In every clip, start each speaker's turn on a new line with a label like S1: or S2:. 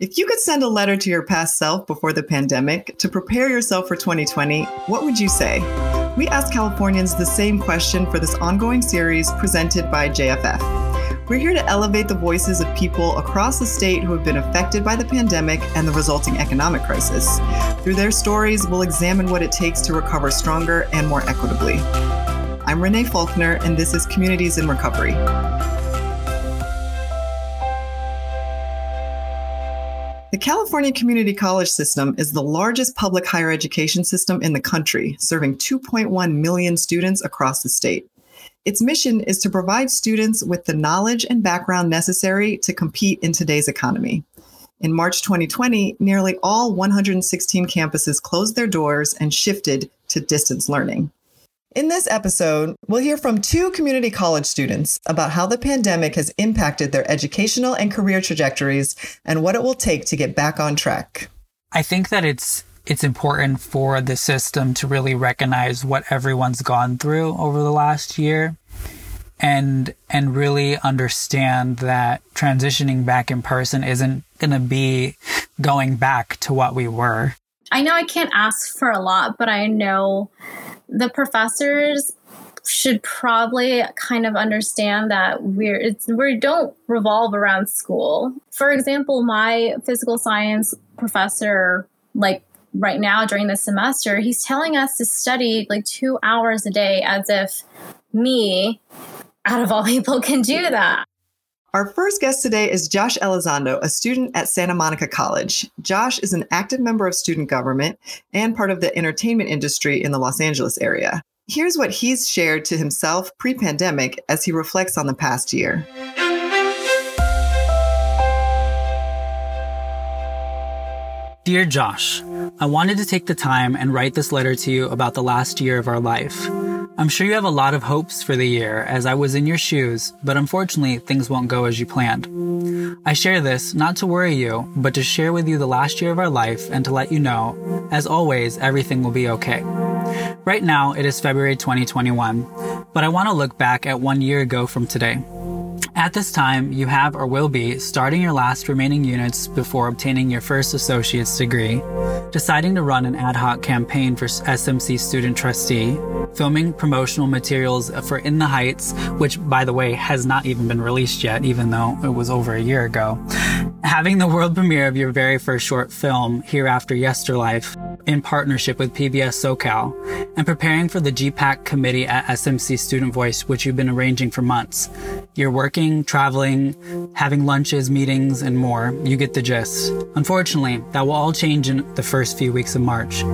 S1: If you could send a letter to your past self before the pandemic to prepare yourself for 2020, what would you say? We ask Californians the same question for this ongoing series presented by JFF. We're here to elevate the voices of people across the state who have been affected by the pandemic and the resulting economic crisis. Through their stories, we'll examine what it takes to recover stronger and more equitably. I'm Renee Faulkner, and this is Communities in Recovery. The California Community College System is the largest public higher education system in the country, serving 2.1 million students across the state. Its mission is to provide students with the knowledge and background necessary to compete in today's economy. In March 2020, nearly all 116 campuses closed their doors and shifted to distance learning. In this episode, we'll hear from two community college students about how the pandemic has impacted their educational and career trajectories and what it will take to get back on track.
S2: I think that it's it's important for the system to really recognize what everyone's gone through over the last year and and really understand that transitioning back in person isn't going to be going back to what we were.
S3: I know I can't ask for a lot, but I know the professors should probably kind of understand that we're it's we don't revolve around school. For example, my physical science professor like right now during the semester, he's telling us to study like 2 hours a day as if me out of all people can do that.
S1: Our first guest today is Josh Elizondo, a student at Santa Monica College. Josh is an active member of student government and part of the entertainment industry in the Los Angeles area. Here's what he's shared to himself pre pandemic as he reflects on the past year.
S2: Dear Josh, I wanted to take the time and write this letter to you about the last year of our life. I'm sure you have a lot of hopes for the year as I was in your shoes, but unfortunately things won't go as you planned. I share this not to worry you, but to share with you the last year of our life and to let you know, as always, everything will be okay. Right now it is February 2021, but I want to look back at one year ago from today. At this time, you have or will be starting your last remaining units before obtaining your first associate's degree, deciding to run an ad hoc campaign for SMC student trustee, filming promotional materials for In the Heights, which, by the way, has not even been released yet, even though it was over a year ago, having the world premiere of your very first short film, Hereafter Yesterlife, in partnership with PBS SoCal, and preparing for the GPAC committee at SMC Student Voice, which you've been arranging for months. You're working, traveling, having lunches, meetings, and more. You get the gist. Unfortunately, that will all change in the first few weeks of March.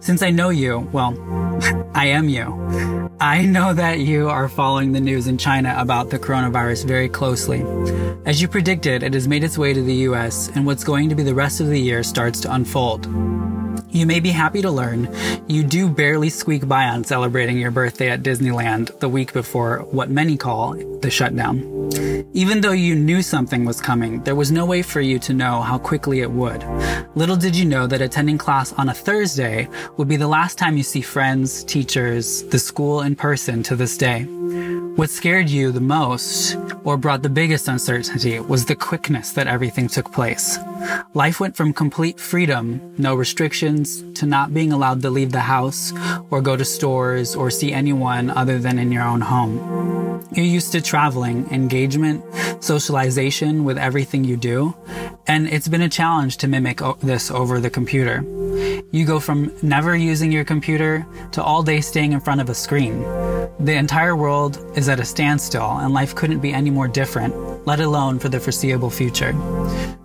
S2: Since I know you, well, I am you. I know that you are following the news in China about the coronavirus very closely. As you predicted, it has made its way to the US, and what's going to be the rest of the year starts to unfold. You may be happy to learn you do barely squeak by on celebrating your birthday at Disneyland the week before what many call the shutdown. Even though you knew something was coming, there was no way for you to know how quickly it would. Little did you know that attending class on a Thursday would be the last time you see friends, teachers, the school in person to this day. What scared you the most, or brought the biggest uncertainty, was the quickness that everything took place. Life went from complete freedom, no restrictions, to not being allowed to leave the house, or go to stores, or see anyone other than in your own home. You're used to traveling, engagement, socialization with everything you do, and it's been a challenge to mimic this over the computer. You go from never using your computer to all day staying in front of a screen. The entire world is at a standstill, and life couldn't be any more different, let alone for the foreseeable future.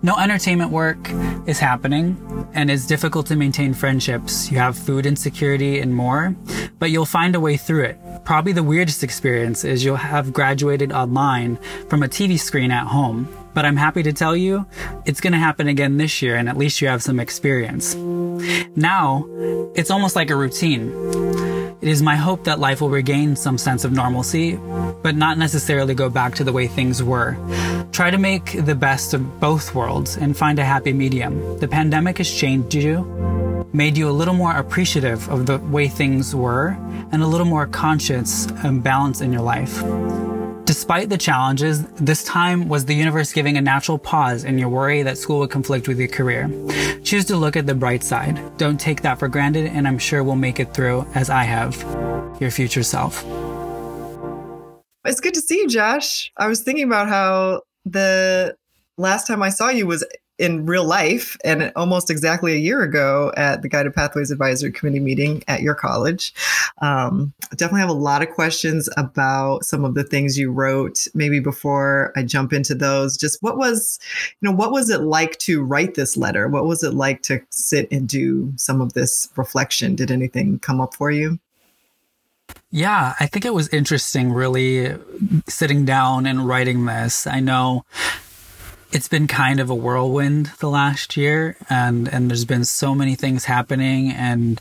S2: No entertainment work is happening, and it's difficult to maintain friendships. You have food insecurity and more, but you'll find a way through it. Probably the weirdest experience is you'll have graduated online from a TV screen at home. But I'm happy to tell you, it's going to happen again this year, and at least you have some experience. Now, it's almost like a routine. It is my hope that life will regain some sense of normalcy, but not necessarily go back to the way things were. Try to make the best of both worlds and find a happy medium. The pandemic has changed you, made you a little more appreciative of the way things were, and a little more conscious and balanced in your life. Despite the challenges, this time was the universe giving a natural pause in your worry that school would conflict with your career. Choose to look at the bright side. Don't take that for granted, and I'm sure we'll make it through as I have. Your future self.
S1: It's good to see you, Josh. I was thinking about how the last time I saw you was in real life and almost exactly a year ago at the Guided Pathways Advisory Committee meeting at your college. Um, definitely have a lot of questions about some of the things you wrote. Maybe before I jump into those, just what was, you know, what was it like to write this letter? What was it like to sit and do some of this reflection? Did anything come up for you?
S2: Yeah, I think it was interesting really sitting down and writing this. I know it's been kind of a whirlwind the last year and and there's been so many things happening and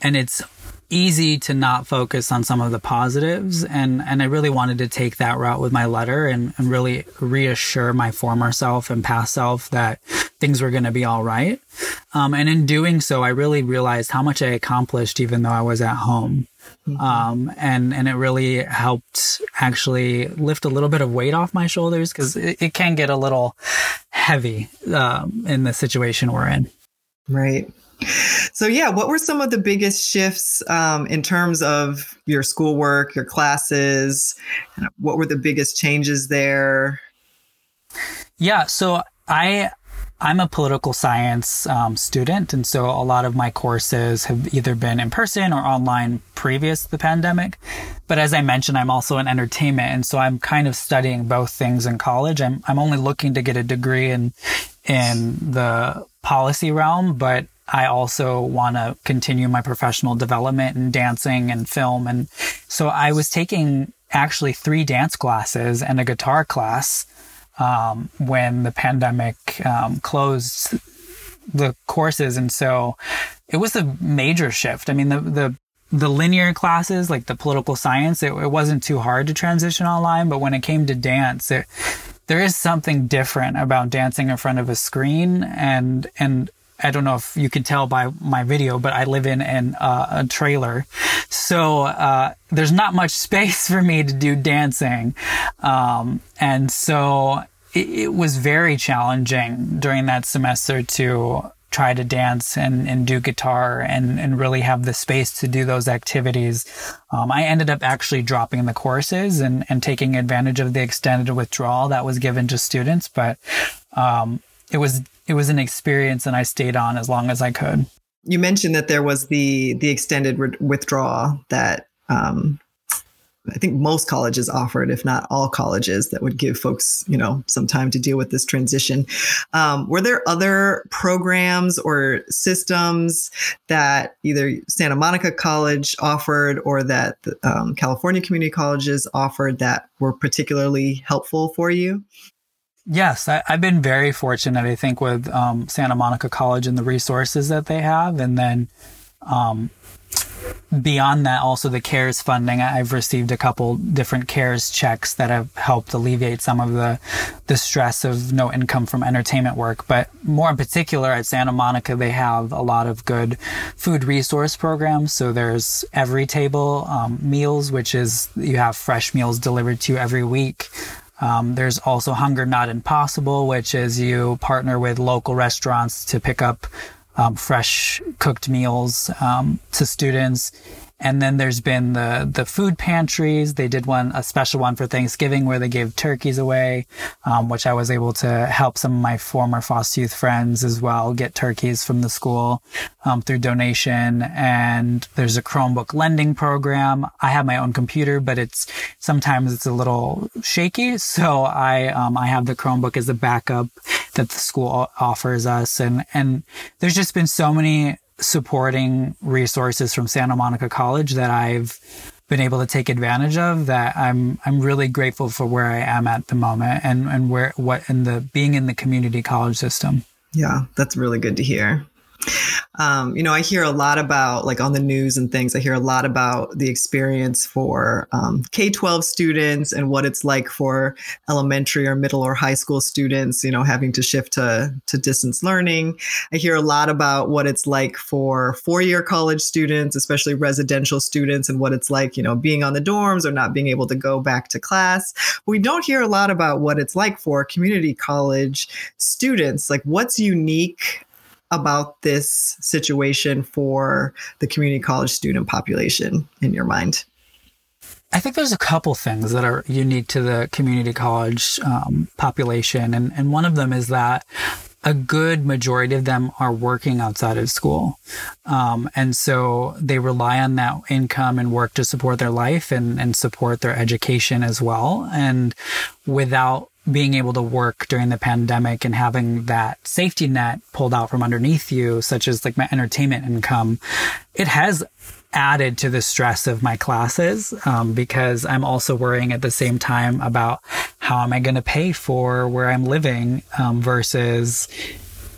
S2: and it's easy to not focus on some of the positives and and I really wanted to take that route with my letter and, and really reassure my former self and past self that things were going to be all right um, and in doing so I really realized how much I accomplished even though I was at home Mm-hmm. Um, and, and it really helped actually lift a little bit of weight off my shoulders because it, it, can get a little heavy, um, in the situation we're in.
S1: Right. So, yeah, what were some of the biggest shifts um, in terms of your schoolwork, your classes? What were the biggest changes there?
S2: Yeah, so I I'm a political science um, student, and so a lot of my courses have either been in person or online previous to the pandemic. But as I mentioned, I'm also in entertainment, and so I'm kind of studying both things in college. I'm I'm only looking to get a degree in in the policy realm, but I also want to continue my professional development in dancing and film, and so I was taking actually three dance classes and a guitar class um, when the pandemic um, closed the courses, and so it was a major shift. I mean, the the the linear classes, like the political science, it, it wasn't too hard to transition online, but when it came to dance, it, there is something different about dancing in front of a screen and and I don't know if you can tell by my video, but I live in an, uh, a trailer. So, uh, there's not much space for me to do dancing. Um, and so it, it, was very challenging during that semester to try to dance and, and do guitar and, and really have the space to do those activities. Um, I ended up actually dropping the courses and, and taking advantage of the extended withdrawal that was given to students. But, um, it was it was an experience and I stayed on as long as I could.
S1: You mentioned that there was the the extended re- withdrawal that um, I think most colleges offered, if not all colleges, that would give folks, you know, some time to deal with this transition. Um, were there other programs or systems that either Santa Monica College offered or that um, California community colleges offered that were particularly helpful for you?
S2: Yes, I, have been very fortunate, I think, with um, Santa Monica College and the resources that they have. And then um, beyond that, also the CARES funding. I've received a couple different CARES checks that have helped alleviate some of the, the stress of no income from entertainment work. But more in particular, at Santa Monica, they have a lot of good food resource programs. So there's Everytable um, meals, which is you have fresh meals delivered to you every week. Um, there's also Hunger Not Impossible, which is you partner with local restaurants to pick up um, fresh cooked meals um, to students. And then there's been the the food pantries. They did one a special one for Thanksgiving where they gave turkeys away, um, which I was able to help some of my former foster youth friends as well get turkeys from the school um, through donation. And there's a Chromebook lending program. I have my own computer, but it's sometimes it's a little shaky, so I um, I have the Chromebook as a backup that the school offers us. And and there's just been so many supporting resources from Santa Monica College that I've been able to take advantage of that I'm I'm really grateful for where I am at the moment and and where what in the being in the community college system.
S1: Yeah, that's really good to hear. Um, you know, I hear a lot about, like on the news and things, I hear a lot about the experience for um, K 12 students and what it's like for elementary or middle or high school students, you know, having to shift to, to distance learning. I hear a lot about what it's like for four year college students, especially residential students, and what it's like, you know, being on the dorms or not being able to go back to class. We don't hear a lot about what it's like for community college students. Like, what's unique about this situation for the community college student population in your mind?
S2: I think there's a couple things that are unique to the community college um, population. And, and one of them is that a good majority of them are working outside of school. Um, and so they rely on that income and work to support their life and, and support their education as well. And without being able to work during the pandemic and having that safety net pulled out from underneath you, such as like my entertainment income, it has added to the stress of my classes um, because I'm also worrying at the same time about how am I going to pay for where I'm living um, versus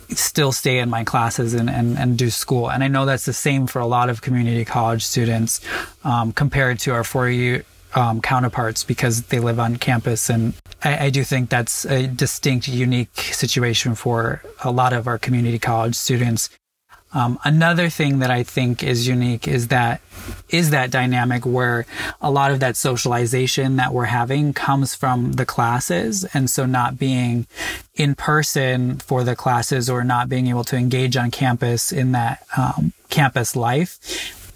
S2: still stay in my classes and, and, and do school. And I know that's the same for a lot of community college students um, compared to our four year um, counterparts because they live on campus. And I, I, do think that's a distinct, unique situation for a lot of our community college students. Um, another thing that I think is unique is that is that dynamic where a lot of that socialization that we're having comes from the classes, and so not being in person for the classes or not being able to engage on campus in that um, campus life.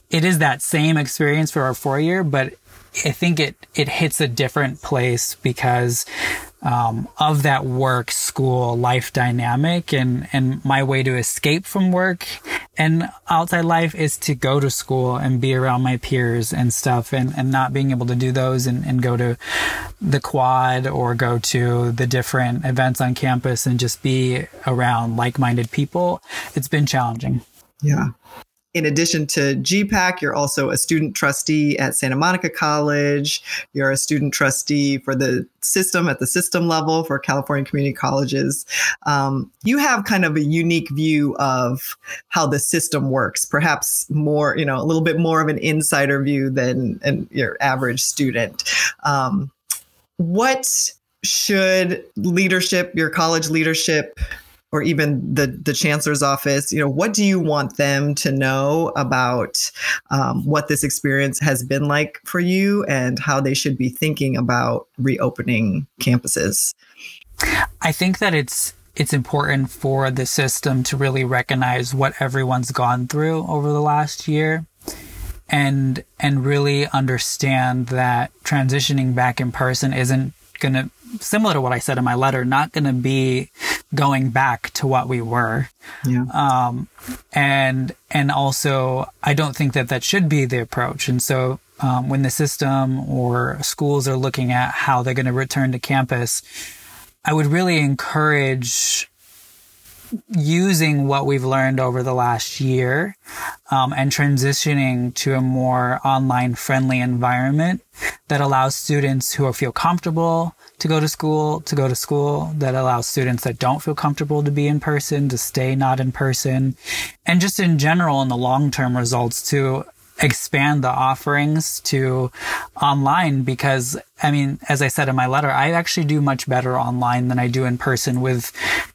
S2: It is that same experience for our four year, but I think it it hits a different place because um, of that work school life dynamic and and my way to escape from work and outside life is to go to school and be around my peers and stuff and, and not being able to do those and, and go to the quad or go to the different events on campus and just be around like-minded people. It's been challenging.
S1: Yeah in addition to GPAC, you're also a student trustee at Santa Monica College. You're a student trustee for the system at the system level for California community colleges. Um, you have kind of a unique view of how the system works, perhaps more, you know, a little bit more of an insider view than an, your average student. Um, what should leadership, your college leadership, or even the the chancellor's office you know what do you want them to know about um, what this experience has been like for you and how they should be thinking about reopening campuses?
S2: I think that it's it's important for the system to really recognize what everyone's gone through over the last year and and really understand that transitioning back in person isn't going to similar to what I said in my letter, not going to be going back to what we were.
S1: Yeah.
S2: Um, and, and also I don't think that that should be the approach. And so, um, when the system or schools are looking at how they're going to return to campus, I would really encourage using what we've learned over the last year um, and transitioning to a more online friendly environment that allows students who feel comfortable to go to school to go to school that allows students that don't feel comfortable to be in person to stay not in person and just in general in the long term results to expand the offerings to online because I mean, as I said in my letter, I actually do much better online than I do in person with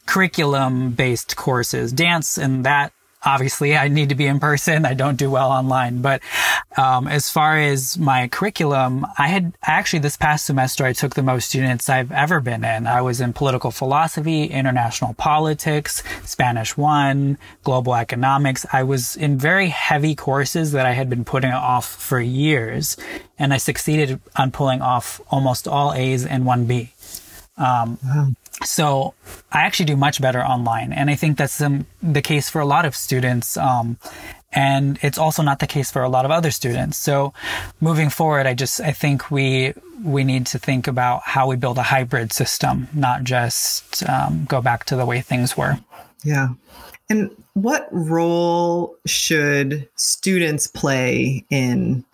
S2: curriculum based courses, dance and that obviously I need to be in person. I don't do well online. But um, as far as my curriculum, I had actually this past semester, I took the most units I've ever been in. I was in political philosophy, international politics, Spanish one, global economics. I was in very heavy courses that I had been putting off for years. And I succeeded on pulling off almost all A's and one B. Um, wow. So I actually do much better online. And I think that's the, the case for a lot of students. Um, and it's also not the case for a lot of other students. So moving forward, I just, I think we, we need to think about how we build a hybrid system, not just um, go back to the way things were.
S1: Yeah. And what role should students play in,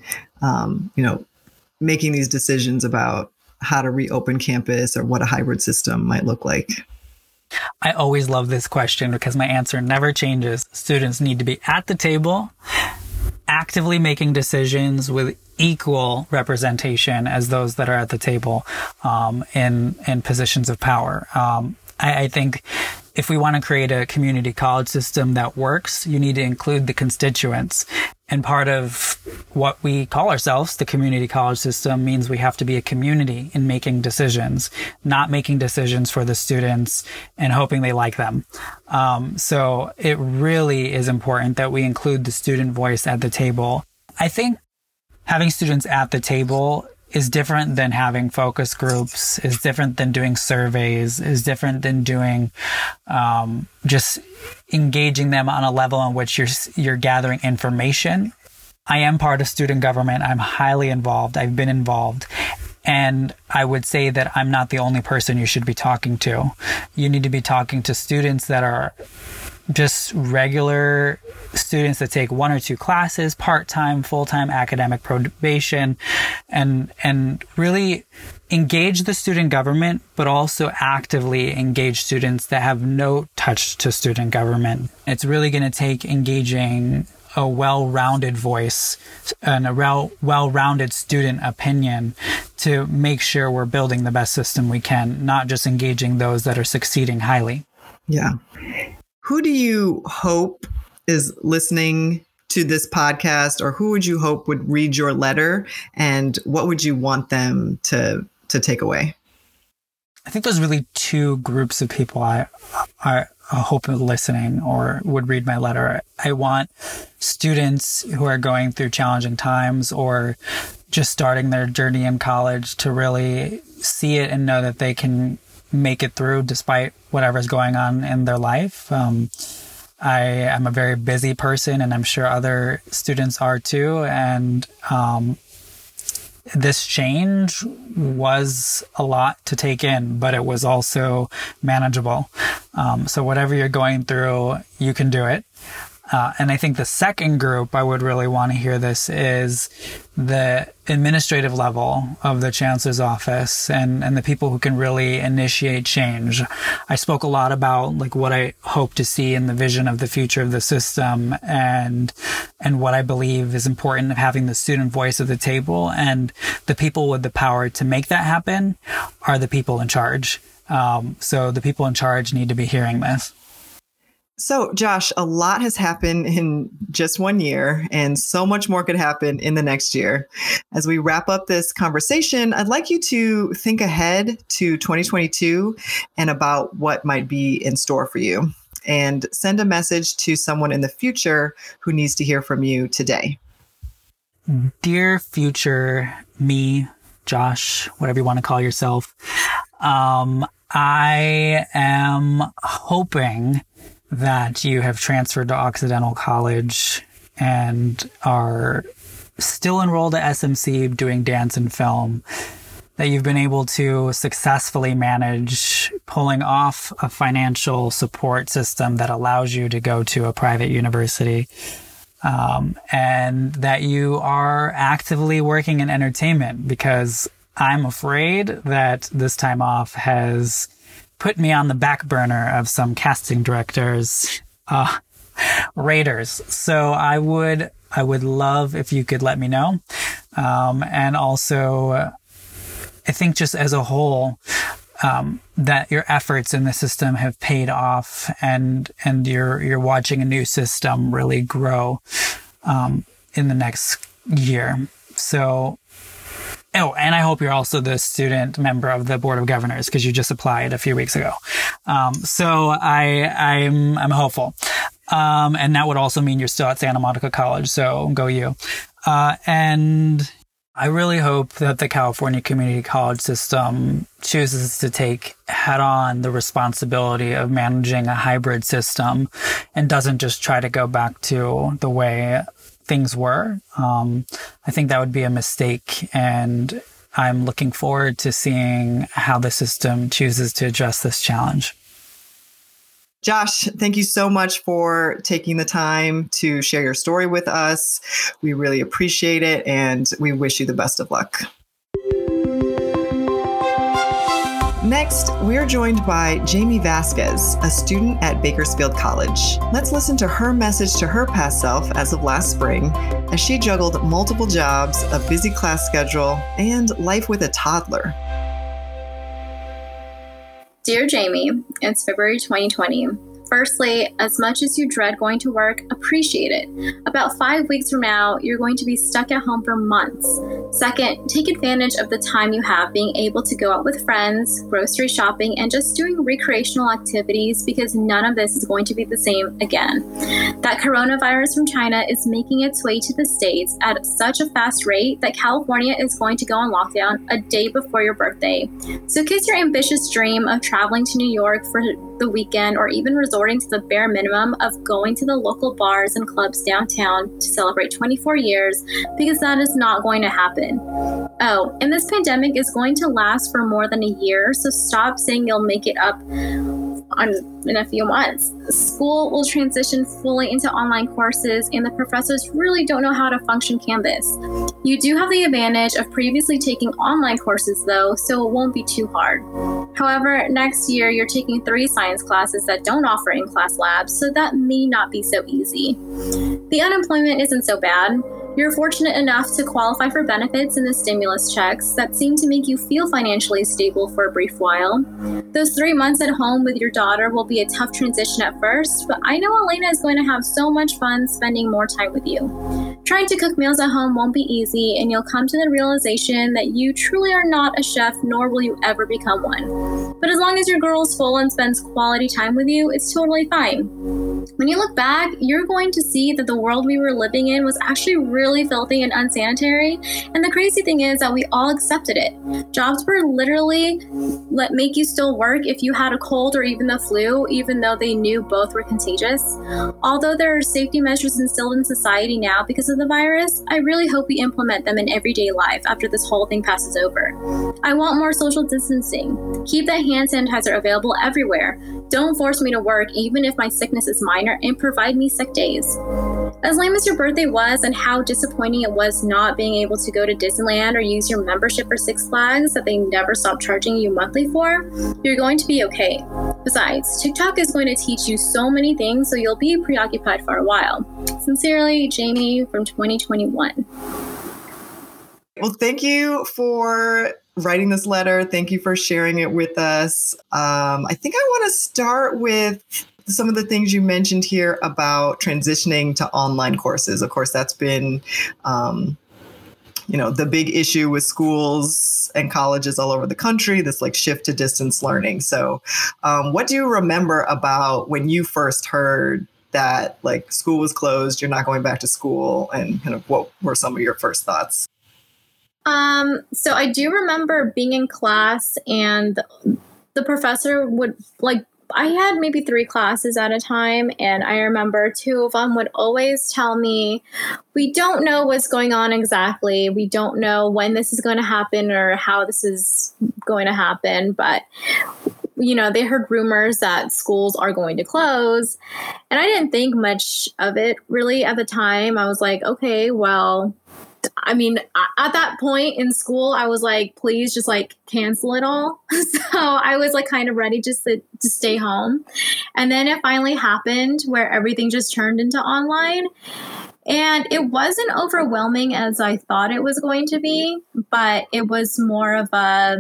S1: um, you know, making these decisions about how to reopen campus or what a hybrid system might look like?
S2: I always love this question because my answer never changes. Students need to be at the table, actively making decisions with equal representation as those that are at the table um, in in positions of power. Um, I, I think if we want to create a community college system that works, you need to include the constituents. And part of what we call ourselves, the community college system, means we have to be a community in making decisions, not making decisions for the students and hoping they like them. Um, so it really is important that we include the student voice at the table. I think having students at the table is different than having focus groups, is different than doing surveys, is different than doing um, just engaging them on a level in which you're you're gathering information. I am part of student government. I'm highly involved. I've been involved. And I would say that I'm not the only person you should be talking to. You need to be talking to students that are just regular students that take one or two classes, part-time, full-time academic probation and and really engage the student government but also actively engage students that have no touch to student government. It's really going to take engaging a well-rounded voice and a well-rounded student opinion to make sure we're building the best system we can, not just engaging those that are succeeding highly.
S1: Yeah. Who do you hope is listening to this podcast or who would you hope would read your letter and what would you want them to to take away?
S2: I think there's really two groups of people I I hope listening or would read my letter. I want students who are going through challenging times or just starting their journey in college to really see it and know that they can make it through despite whatever's going on in their life. Um, I am a very busy person, and I'm sure other students are too. And um, this change was a lot to take in, but it was also manageable. Um, so, whatever you're going through, you can do it. Uh, and I think the second group I would really want to hear this is the administrative level of the chancellor's office and, and the people who can really initiate change. I spoke a lot about like what I hope to see in the vision of the future of the system and and what I believe is important of having the student voice at the table and the people with the power to make that happen are the people in charge. Um, so the people in charge need to be hearing this.
S1: So, Josh, a lot has happened in just one year, and so much more could happen in the next year. As we wrap up this conversation, I'd like you to think ahead to 2022 and about what might be in store for you, and send a message to someone in the future who needs to hear from you today.
S2: Dear future me, Josh, whatever you want to call yourself, um, I am hoping that you have transferred to Occidental College and are still enrolled at SMC doing dance and film, that you've been able to successfully manage pulling off a financial support system that allows you to go to a private university. Um, and that you are actively working in entertainment because I'm afraid that this time off has put me on the back burner of some casting directors, uh, raters. So I would, I would love if you could let me know. Um, and also, I think just as a whole, um, that your efforts in the system have paid off and, and you're, you're watching a new system really grow, um, in the next year. So Oh, and I hope you're also the student member of the board of governors because you just applied a few weeks ago. Um, so I, I'm, I'm hopeful. Um, and that would also mean you're still at Santa Monica College. So go you. Uh, and I really hope that the California community college system chooses to take head on the responsibility of managing a hybrid system and doesn't just try to go back to the way things were. Um, I think that would be a mistake. And I'm looking forward to seeing how the system chooses to address this challenge.
S1: Josh, thank you so much for taking the time to share your story with us. We really appreciate it and we wish you the best of luck. Next, we're joined by Jamie Vasquez, a student at Bakersfield College. Let's listen to her message to her past self as of last spring as she juggled multiple jobs, a busy class schedule, and life with a toddler.
S3: Dear Jamie, it's February 2020. Firstly, as much as you dread going to work, appreciate it. About five weeks from now, you're going to be stuck at home for months. Second, take advantage of the time you have being able to go out with friends, grocery shopping, and just doing recreational activities because none of this is going to be the same again. That coronavirus from China is making its way to the States at such a fast rate that California is going to go on lockdown a day before your birthday. So kiss your ambitious dream of traveling to New York for the weekend or even resorting to the bare minimum of going to the local bars and clubs downtown to celebrate 24 years because that is not going to happen. Oh, and this pandemic is going to last for more than a year, so stop saying you'll make it up on, in a few months. School will transition fully into online courses, and the professors really don't know how to function Canvas. You do have the advantage of previously taking online courses, though, so it won't be too hard. However, next year you're taking three science classes that don't offer in class labs, so that may not be so easy. The unemployment isn't so bad. You're fortunate enough to qualify for benefits in the stimulus checks that seem to make you feel financially stable for a brief while. Those three months at home with your daughter will be a tough transition at first, but I know Elena is going to have so much fun spending more time with you. Trying to cook meals at home won't be easy, and you'll come to the realization that you truly are not a chef, nor will you ever become one. But as long as your girl's full and spends quality time with you, it's totally fine. When you look back, you're going to see that the world we were living in was actually really filthy and unsanitary. And the crazy thing is that we all accepted it. Jobs were literally let make you still work if you had a cold or even the flu, even though they knew both were contagious. Although there are safety measures instilled in society now because of the virus, I really hope we implement them in everyday life after this whole thing passes over. I want more social distancing. Keep that hand sanitizer available everywhere. Don't force me to work even if my sickness is minor and provide me sick days. As lame as your birthday was and how disappointing it was not being able to go to Disneyland or use your membership for Six Flags that they never stopped charging you monthly for, you're going to be okay. Besides, TikTok is going to teach you so many things, so you'll be preoccupied for a while. Sincerely, Jamie from 2021.
S1: Well, thank you for writing this letter. Thank you for sharing it with us. Um, I think I want to start with some of the things you mentioned here about transitioning to online courses. Of course, that's been. Um, you know the big issue with schools and colleges all over the country this like shift to distance learning so um, what do you remember about when you first heard that like school was closed you're not going back to school and kind of what were some of your first thoughts
S3: um, so I do remember being in class and the professor would like I had maybe three classes at a time, and I remember two of them would always tell me, We don't know what's going on exactly. We don't know when this is going to happen or how this is going to happen, but you know, they heard rumors that schools are going to close. And I didn't think much of it really at the time. I was like, okay, well, I mean, at that point in school, I was like, please just like cancel it all. so I was like kind of ready just to, to stay home. And then it finally happened where everything just turned into online. And it wasn't overwhelming as I thought it was going to be, but it was more of a,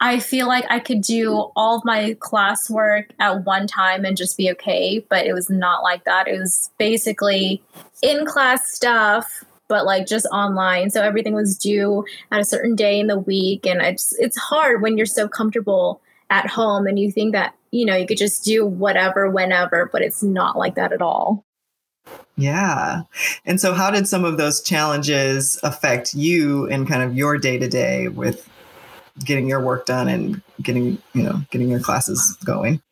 S3: I feel like I could do all of my classwork at one time and just be okay, but it was not like that. It was basically in class stuff but like just online. So everything was due at a certain day in the week. And it's, it's hard when you're so comfortable at home and you think that, you know, you could just do whatever, whenever, but it's not like that at all.
S1: Yeah. And so, how did some of those challenges affect you in kind of your day to day with getting your work done and getting, you know, getting your classes going?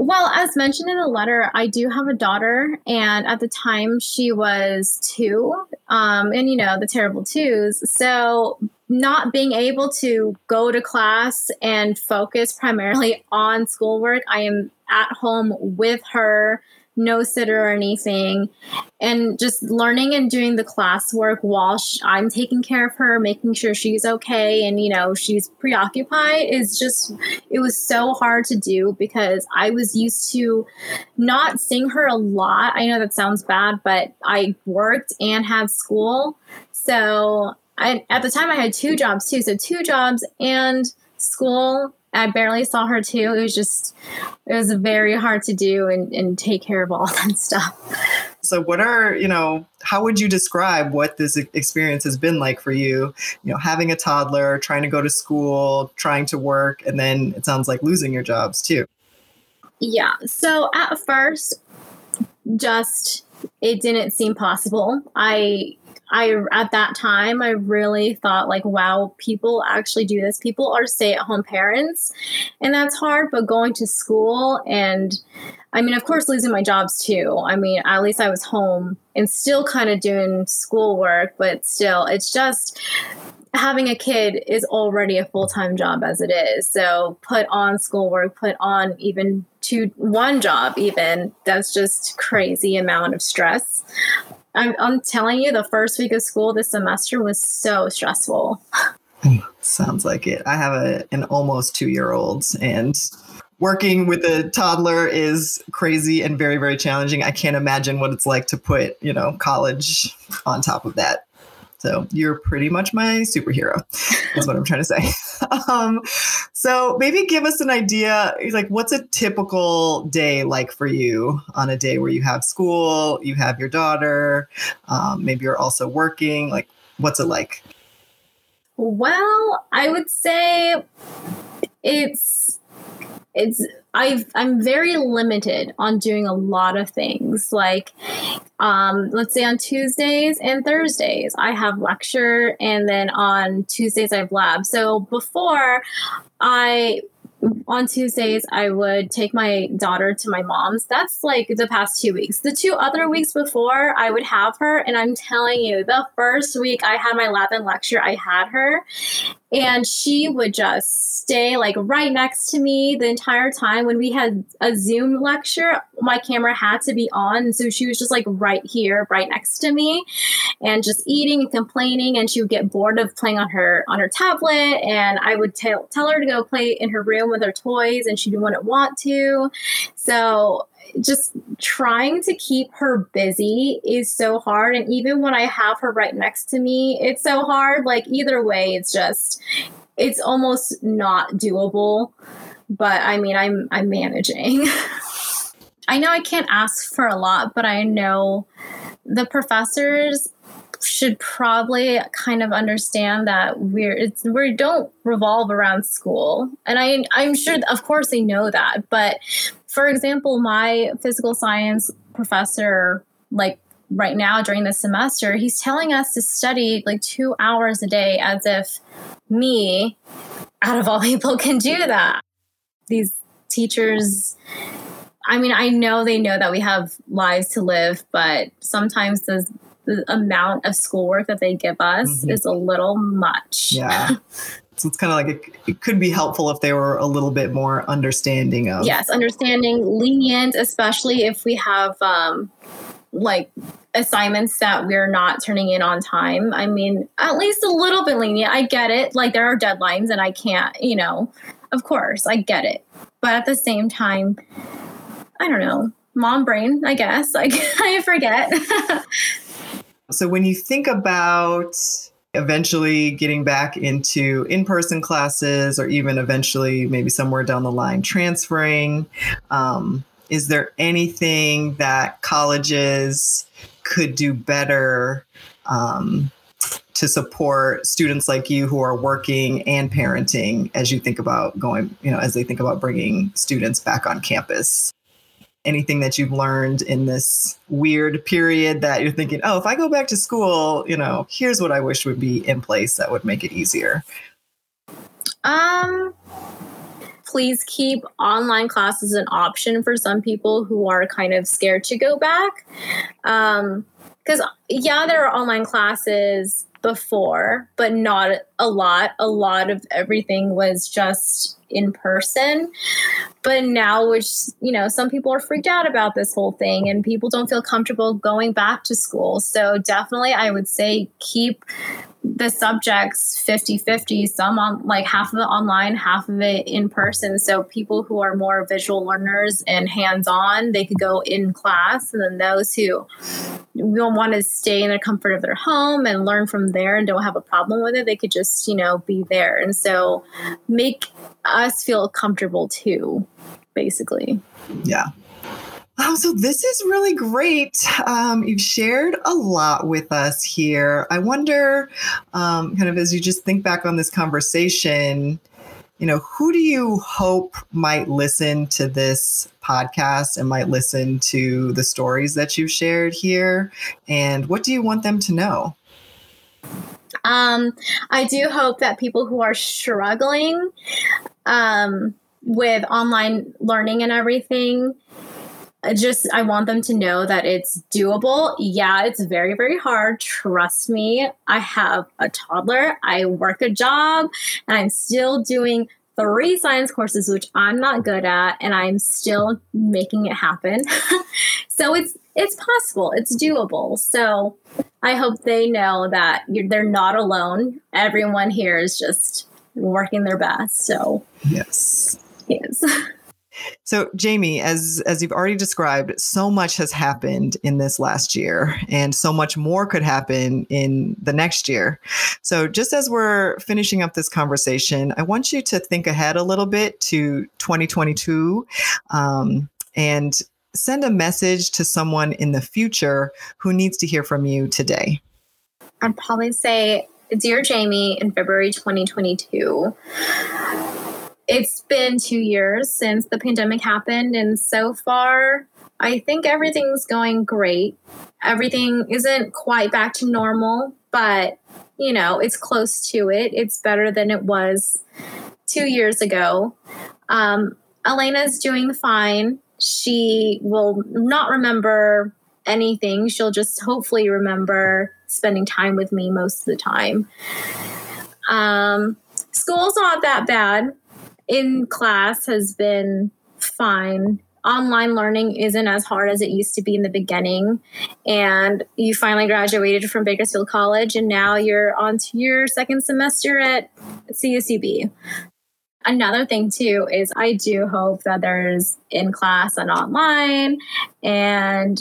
S3: Well, as mentioned in the letter, I do have a daughter, and at the time she was two, um, and you know, the terrible twos. So, not being able to go to class and focus primarily on schoolwork, I am at home with her no sitter or anything. And just learning and doing the classwork while I'm taking care of her, making sure she's okay and, you know, she's preoccupied is just, it was so hard to do because I was used to not seeing her a lot. I know that sounds bad, but I worked and had school. So I, at the time I had two jobs too. So two jobs and school I barely saw her too. It was just, it was very hard to do and, and take care of all that stuff.
S1: So, what are, you know, how would you describe what this experience has been like for you? You know, having a toddler, trying to go to school, trying to work, and then it sounds like losing your jobs too.
S3: Yeah. So, at first, just it didn't seem possible. I I at that time I really thought like wow people actually do this. People are stay at home parents and that's hard but going to school and I mean of course losing my jobs too. I mean at least I was home and still kind of doing schoolwork but still it's just having a kid is already a full-time job as it is. So put on schoolwork put on even two one job even that's just crazy amount of stress I'm, I'm telling you, the first week of school this semester was so stressful.
S1: Sounds like it. I have a, an almost two year old, and working with a toddler is crazy and very, very challenging. I can't imagine what it's like to put, you know, college on top of that. So you're pretty much my superhero, is what I'm trying to say. um, so maybe give us an idea, like what's a typical day like for you on a day where you have school, you have your daughter, um, maybe you're also working. Like, what's it like?
S3: Well, I would say it's it's i i'm very limited on doing a lot of things. Like, um, let's say on Tuesdays and Thursdays, I have lecture, and then on Tuesdays, I have lab. So before, I on Tuesdays, I would take my daughter to my mom's. That's like the past two weeks. The two other weeks before, I would have her. And I'm telling you, the first week I had my lab and lecture, I had her and she would just stay like right next to me the entire time when we had a zoom lecture my camera had to be on so she was just like right here right next to me and just eating and complaining and she would get bored of playing on her on her tablet and i would tell tell her to go play in her room with her toys and she wouldn't want to so just trying to keep her busy is so hard. And even when I have her right next to me, it's so hard. Like, either way, it's just, it's almost not doable. But I mean, I'm, I'm managing. I know I can't ask for a lot, but I know the professors should probably kind of understand that we're it's we don't revolve around school and i i'm sure of course they know that but for example, my physical science professor, like right now during the semester, he's telling us to study like two hours a day as if me, out of all people, can do that. These teachers, I mean, I know they know that we have lives to live, but sometimes the, the amount of schoolwork that they give us mm-hmm. is a little much.
S1: Yeah. So it's kind of like it, it, could be helpful if they were a little bit more understanding of.
S3: Yes, understanding, lenient, especially if we have um, like assignments that we're not turning in on time. I mean, at least a little bit lenient. I get it. Like there are deadlines and I can't, you know, of course, I get it. But at the same time, I don't know, mom brain, I guess. Like I forget.
S1: so when you think about eventually getting back into in person classes or even eventually, maybe somewhere down the line, transferring? Um, is there anything that colleges could do better um, to support students like you who are working and parenting as you think about going, you know, as they think about bringing students back on campus? anything that you've learned in this weird period that you're thinking, oh, if I go back to school, you know, here's what I wish would be in place that would make it easier?
S3: Um, please keep online classes an option for some people who are kind of scared to go back. Um, because yeah, there are online classes before, but not a lot. A lot of everything was just in person. But now, which, you know, some people are freaked out about this whole thing and people don't feel comfortable going back to school. So, definitely, I would say keep the subjects 50 50 some on like half of it online half of it in person. So people who are more visual learners and hands on they could go in class and then those who don't want to stay in the comfort of their home and learn from there and don't have a problem with it they could just you know be there. And so make us feel comfortable too basically.
S1: Yeah Oh, so this is really great. Um, you've shared a lot with us here. I wonder, um, kind of as you just think back on this conversation, you know, who do you hope might listen to this podcast and might listen to the stories that you've shared here? And what do you want them to know?
S3: Um, I do hope that people who are struggling um, with online learning and everything just I want them to know that it's doable. Yeah, it's very very hard. Trust me. I have a toddler. I work a job and I'm still doing three science courses which I'm not good at and I'm still making it happen. so it's it's possible. It's doable. So I hope they know that they're not alone. Everyone here is just working their best. So
S1: Yes.
S3: Yes.
S1: So, Jamie, as as you've already described, so much has happened in this last year, and so much more could happen in the next year. So, just as we're finishing up this conversation, I want you to think ahead a little bit to 2022, um, and send a message to someone in the future who needs to hear from you today.
S3: I'd probably say, "Dear Jamie," in February 2022 it's been two years since the pandemic happened, and so far, I think everything's going great. Everything isn't quite back to normal, but you know, it's close to it. It's better than it was two years ago. Um, Elena's doing fine. She will not remember anything. She'll just hopefully remember spending time with me most of the time. Um, school's not that bad in class has been fine. Online learning isn't as hard as it used to be in the beginning. And you finally graduated from Bakersfield College, and now you're on to your second semester at CSUB. Another thing, too, is I do hope that there's in class and online. And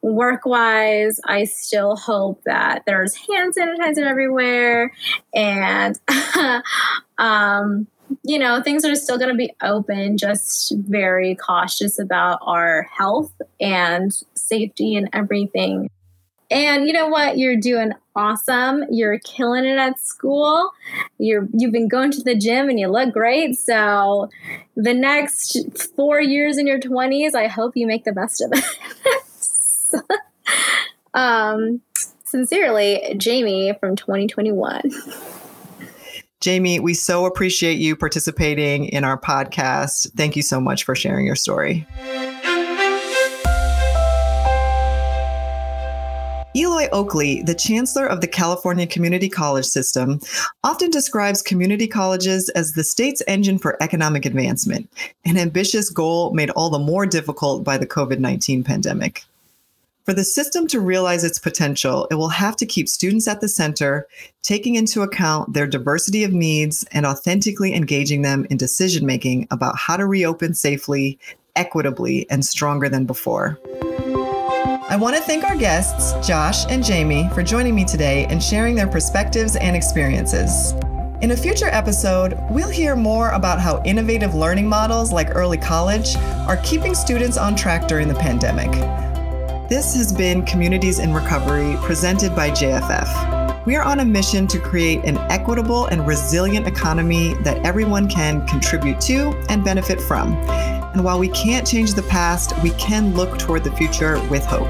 S3: work wise, I still hope that there's hand sanitizer everywhere. And um, you know, things are still going to be open, just very cautious about our health and safety and everything. And you know what? You're doing awesome. You're killing it at school. You're you've been going to the gym and you look great. So the next 4 years in your 20s, I hope you make the best of it. um sincerely, Jamie from 2021.
S1: Jamie, we so appreciate you participating in our podcast. Thank you so much for sharing your story. Eloy Oakley, the chancellor of the California Community College System, often describes community colleges as the state's engine for economic advancement, an ambitious goal made all the more difficult by the COVID 19 pandemic. For the system to realize its potential, it will have to keep students at the center, taking into account their diversity of needs and authentically engaging them in decision making about how to reopen safely, equitably, and stronger than before. I want to thank our guests, Josh and Jamie, for joining me today and sharing their perspectives and experiences. In a future episode, we'll hear more about how innovative learning models like early college are keeping students on track during the pandemic. This has been Communities in Recovery presented by JFF. We are on a mission to create an equitable and resilient economy that everyone can contribute to and benefit from. And while we can't change the past, we can look toward the future with hope.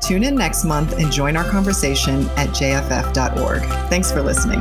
S1: Tune in next month and join our conversation at jff.org. Thanks for listening.